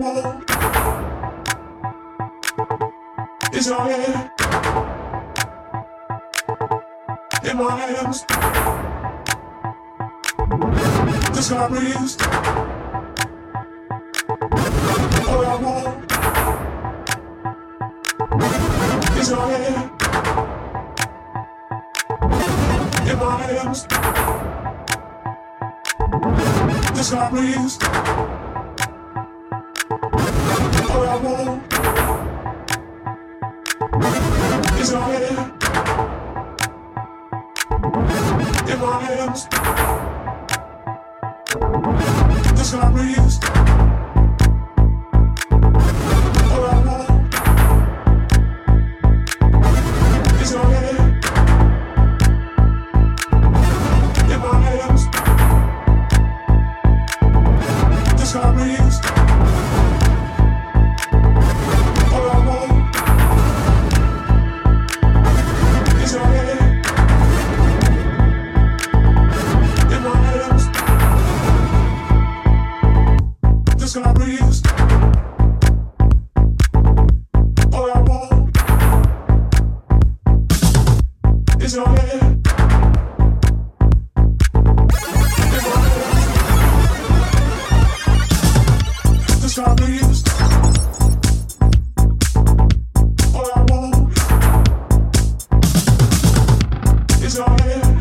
wall. It's your head. In my hands. The sky breeze. All I want is your head. In my hands. The sky breeze. joy.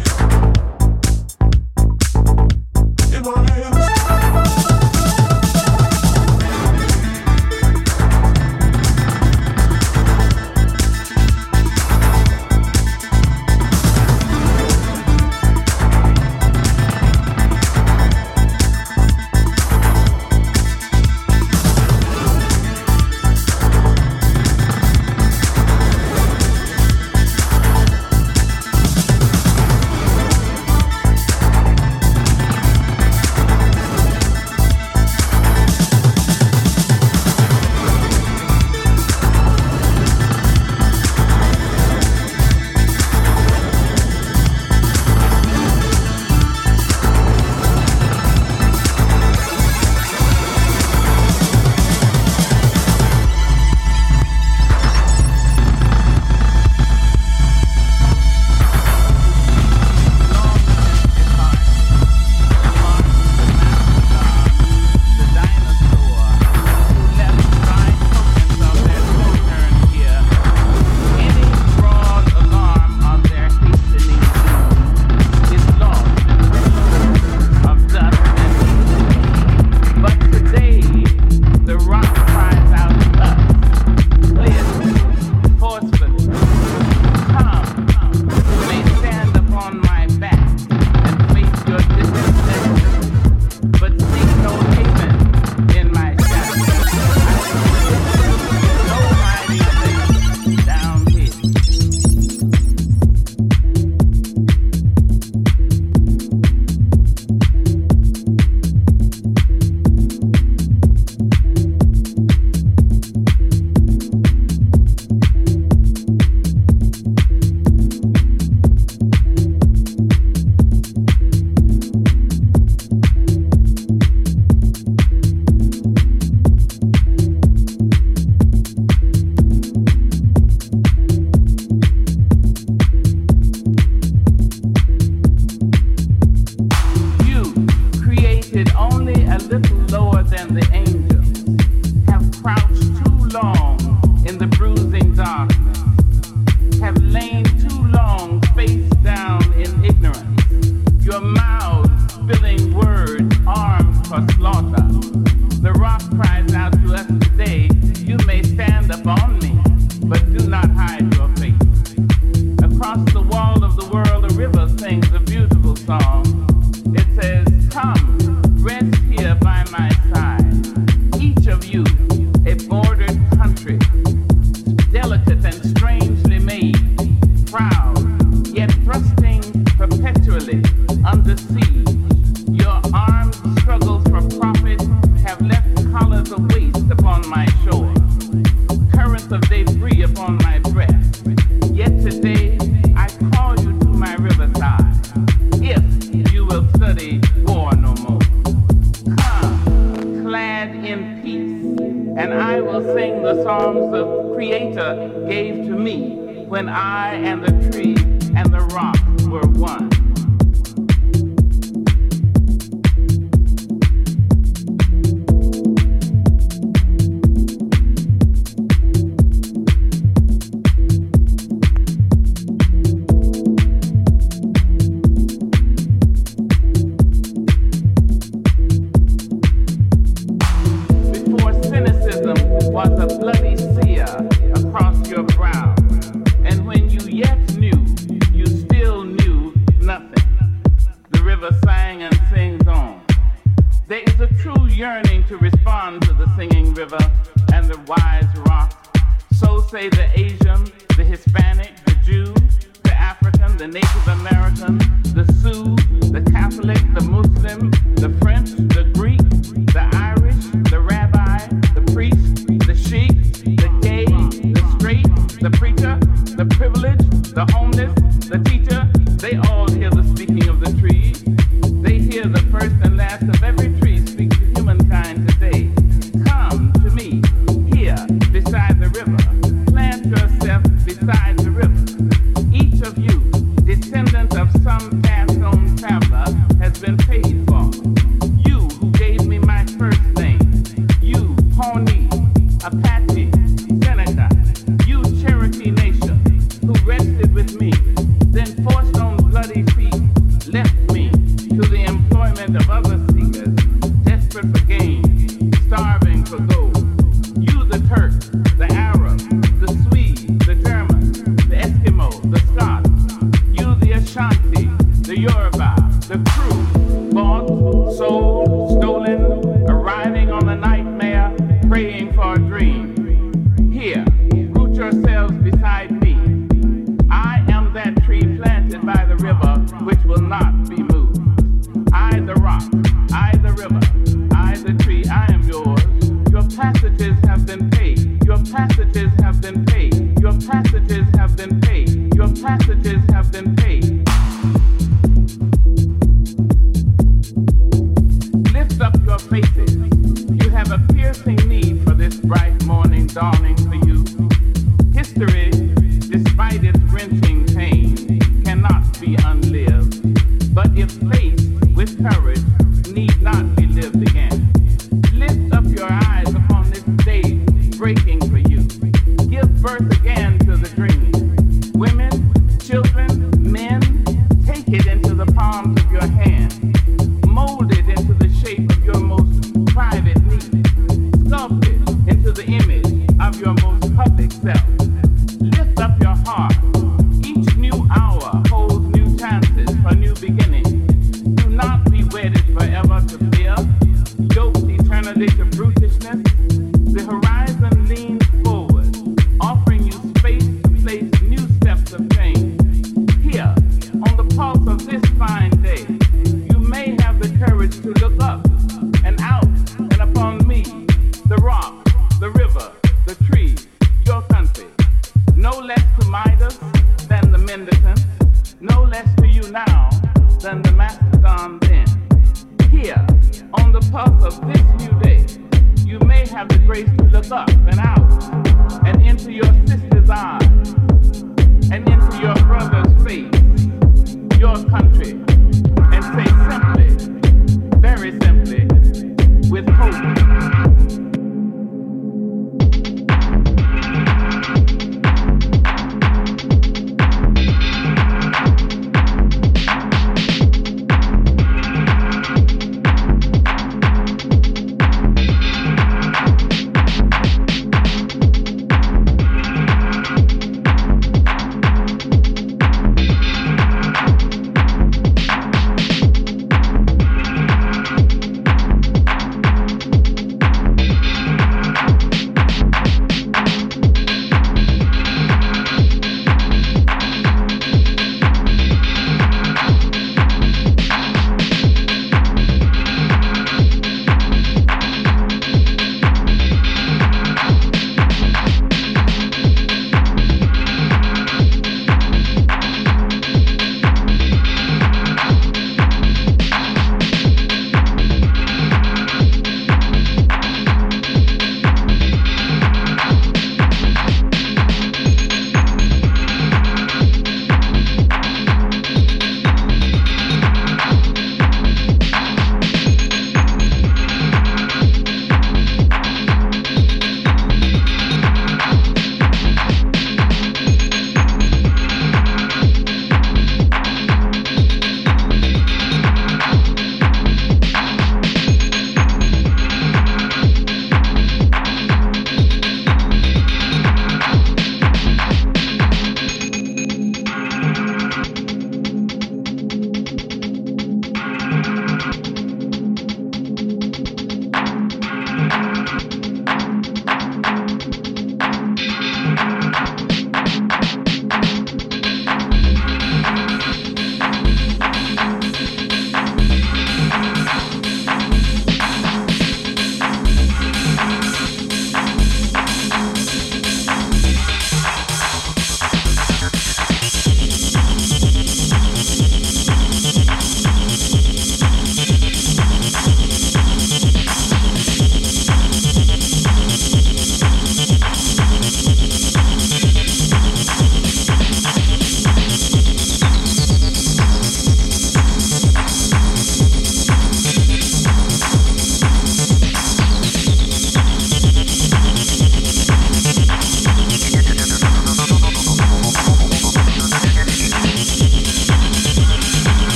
the songs the Creator gave to me when I and the tree and the rock were one.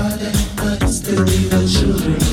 running, but still leave the children.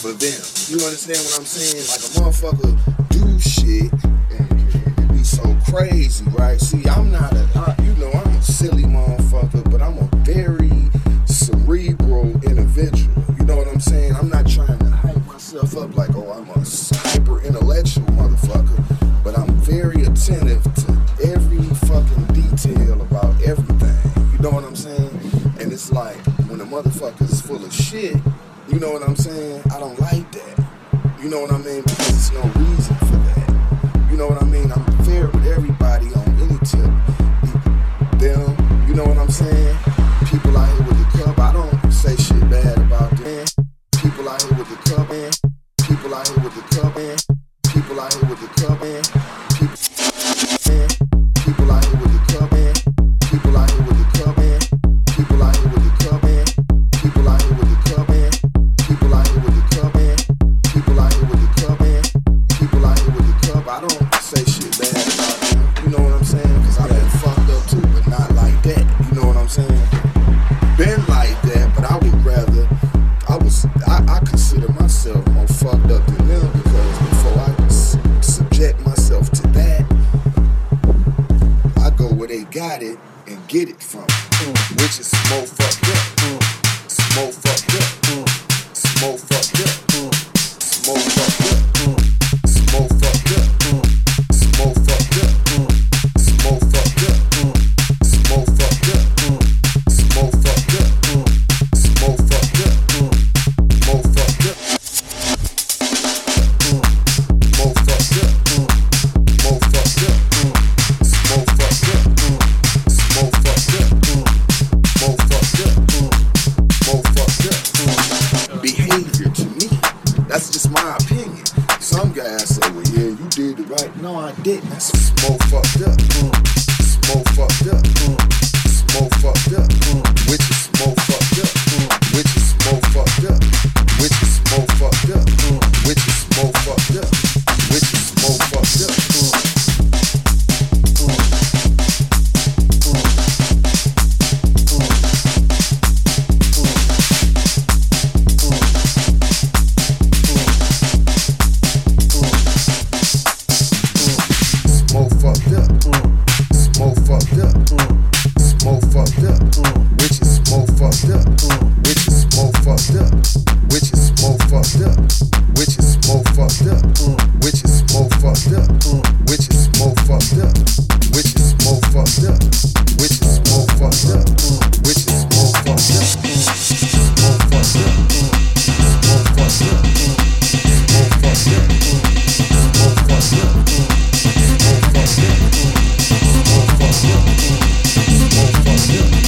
for them. You understand what I'm saying? Like a motherfucker do shit and, and be so crazy, right? See, I'm not a, I, you know, I'm a silly motherfucker, but I'm a very cerebral individual. You know what I'm saying? I'm not trying to hype myself up like, oh, I'm a hyper intellectual motherfucker, but I'm very attentive to every fucking detail about everything. You know what I'm saying? And it's like when a motherfucker is full of shit, you know what I'm saying? more Yeah.